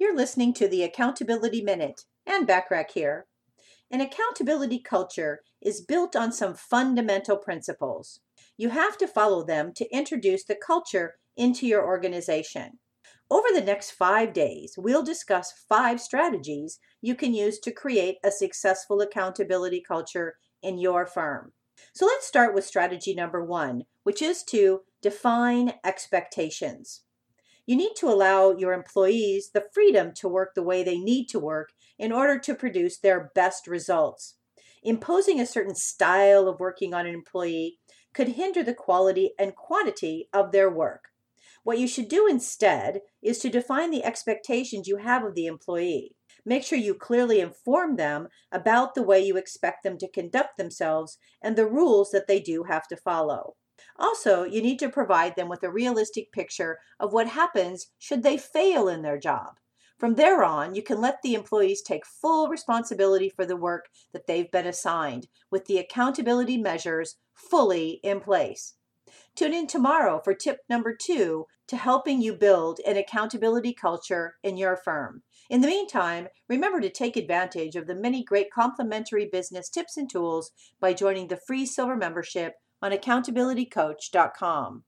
You're listening to the Accountability Minute, Anne Bachrach here. An accountability culture is built on some fundamental principles. You have to follow them to introduce the culture into your organization. Over the next five days, we'll discuss five strategies you can use to create a successful accountability culture in your firm. So let's start with strategy number one, which is to define expectations. You need to allow your employees the freedom to work the way they need to work in order to produce their best results. Imposing a certain style of working on an employee could hinder the quality and quantity of their work. What you should do instead is to define the expectations you have of the employee. Make sure you clearly inform them about the way you expect them to conduct themselves and the rules that they do have to follow. Also, you need to provide them with a realistic picture of what happens should they fail in their job. From there on, you can let the employees take full responsibility for the work that they've been assigned, with the accountability measures fully in place. Tune in tomorrow for tip number two to helping you build an accountability culture in your firm. In the meantime, remember to take advantage of the many great complimentary business tips and tools by joining the free silver membership on accountabilitycoach.com.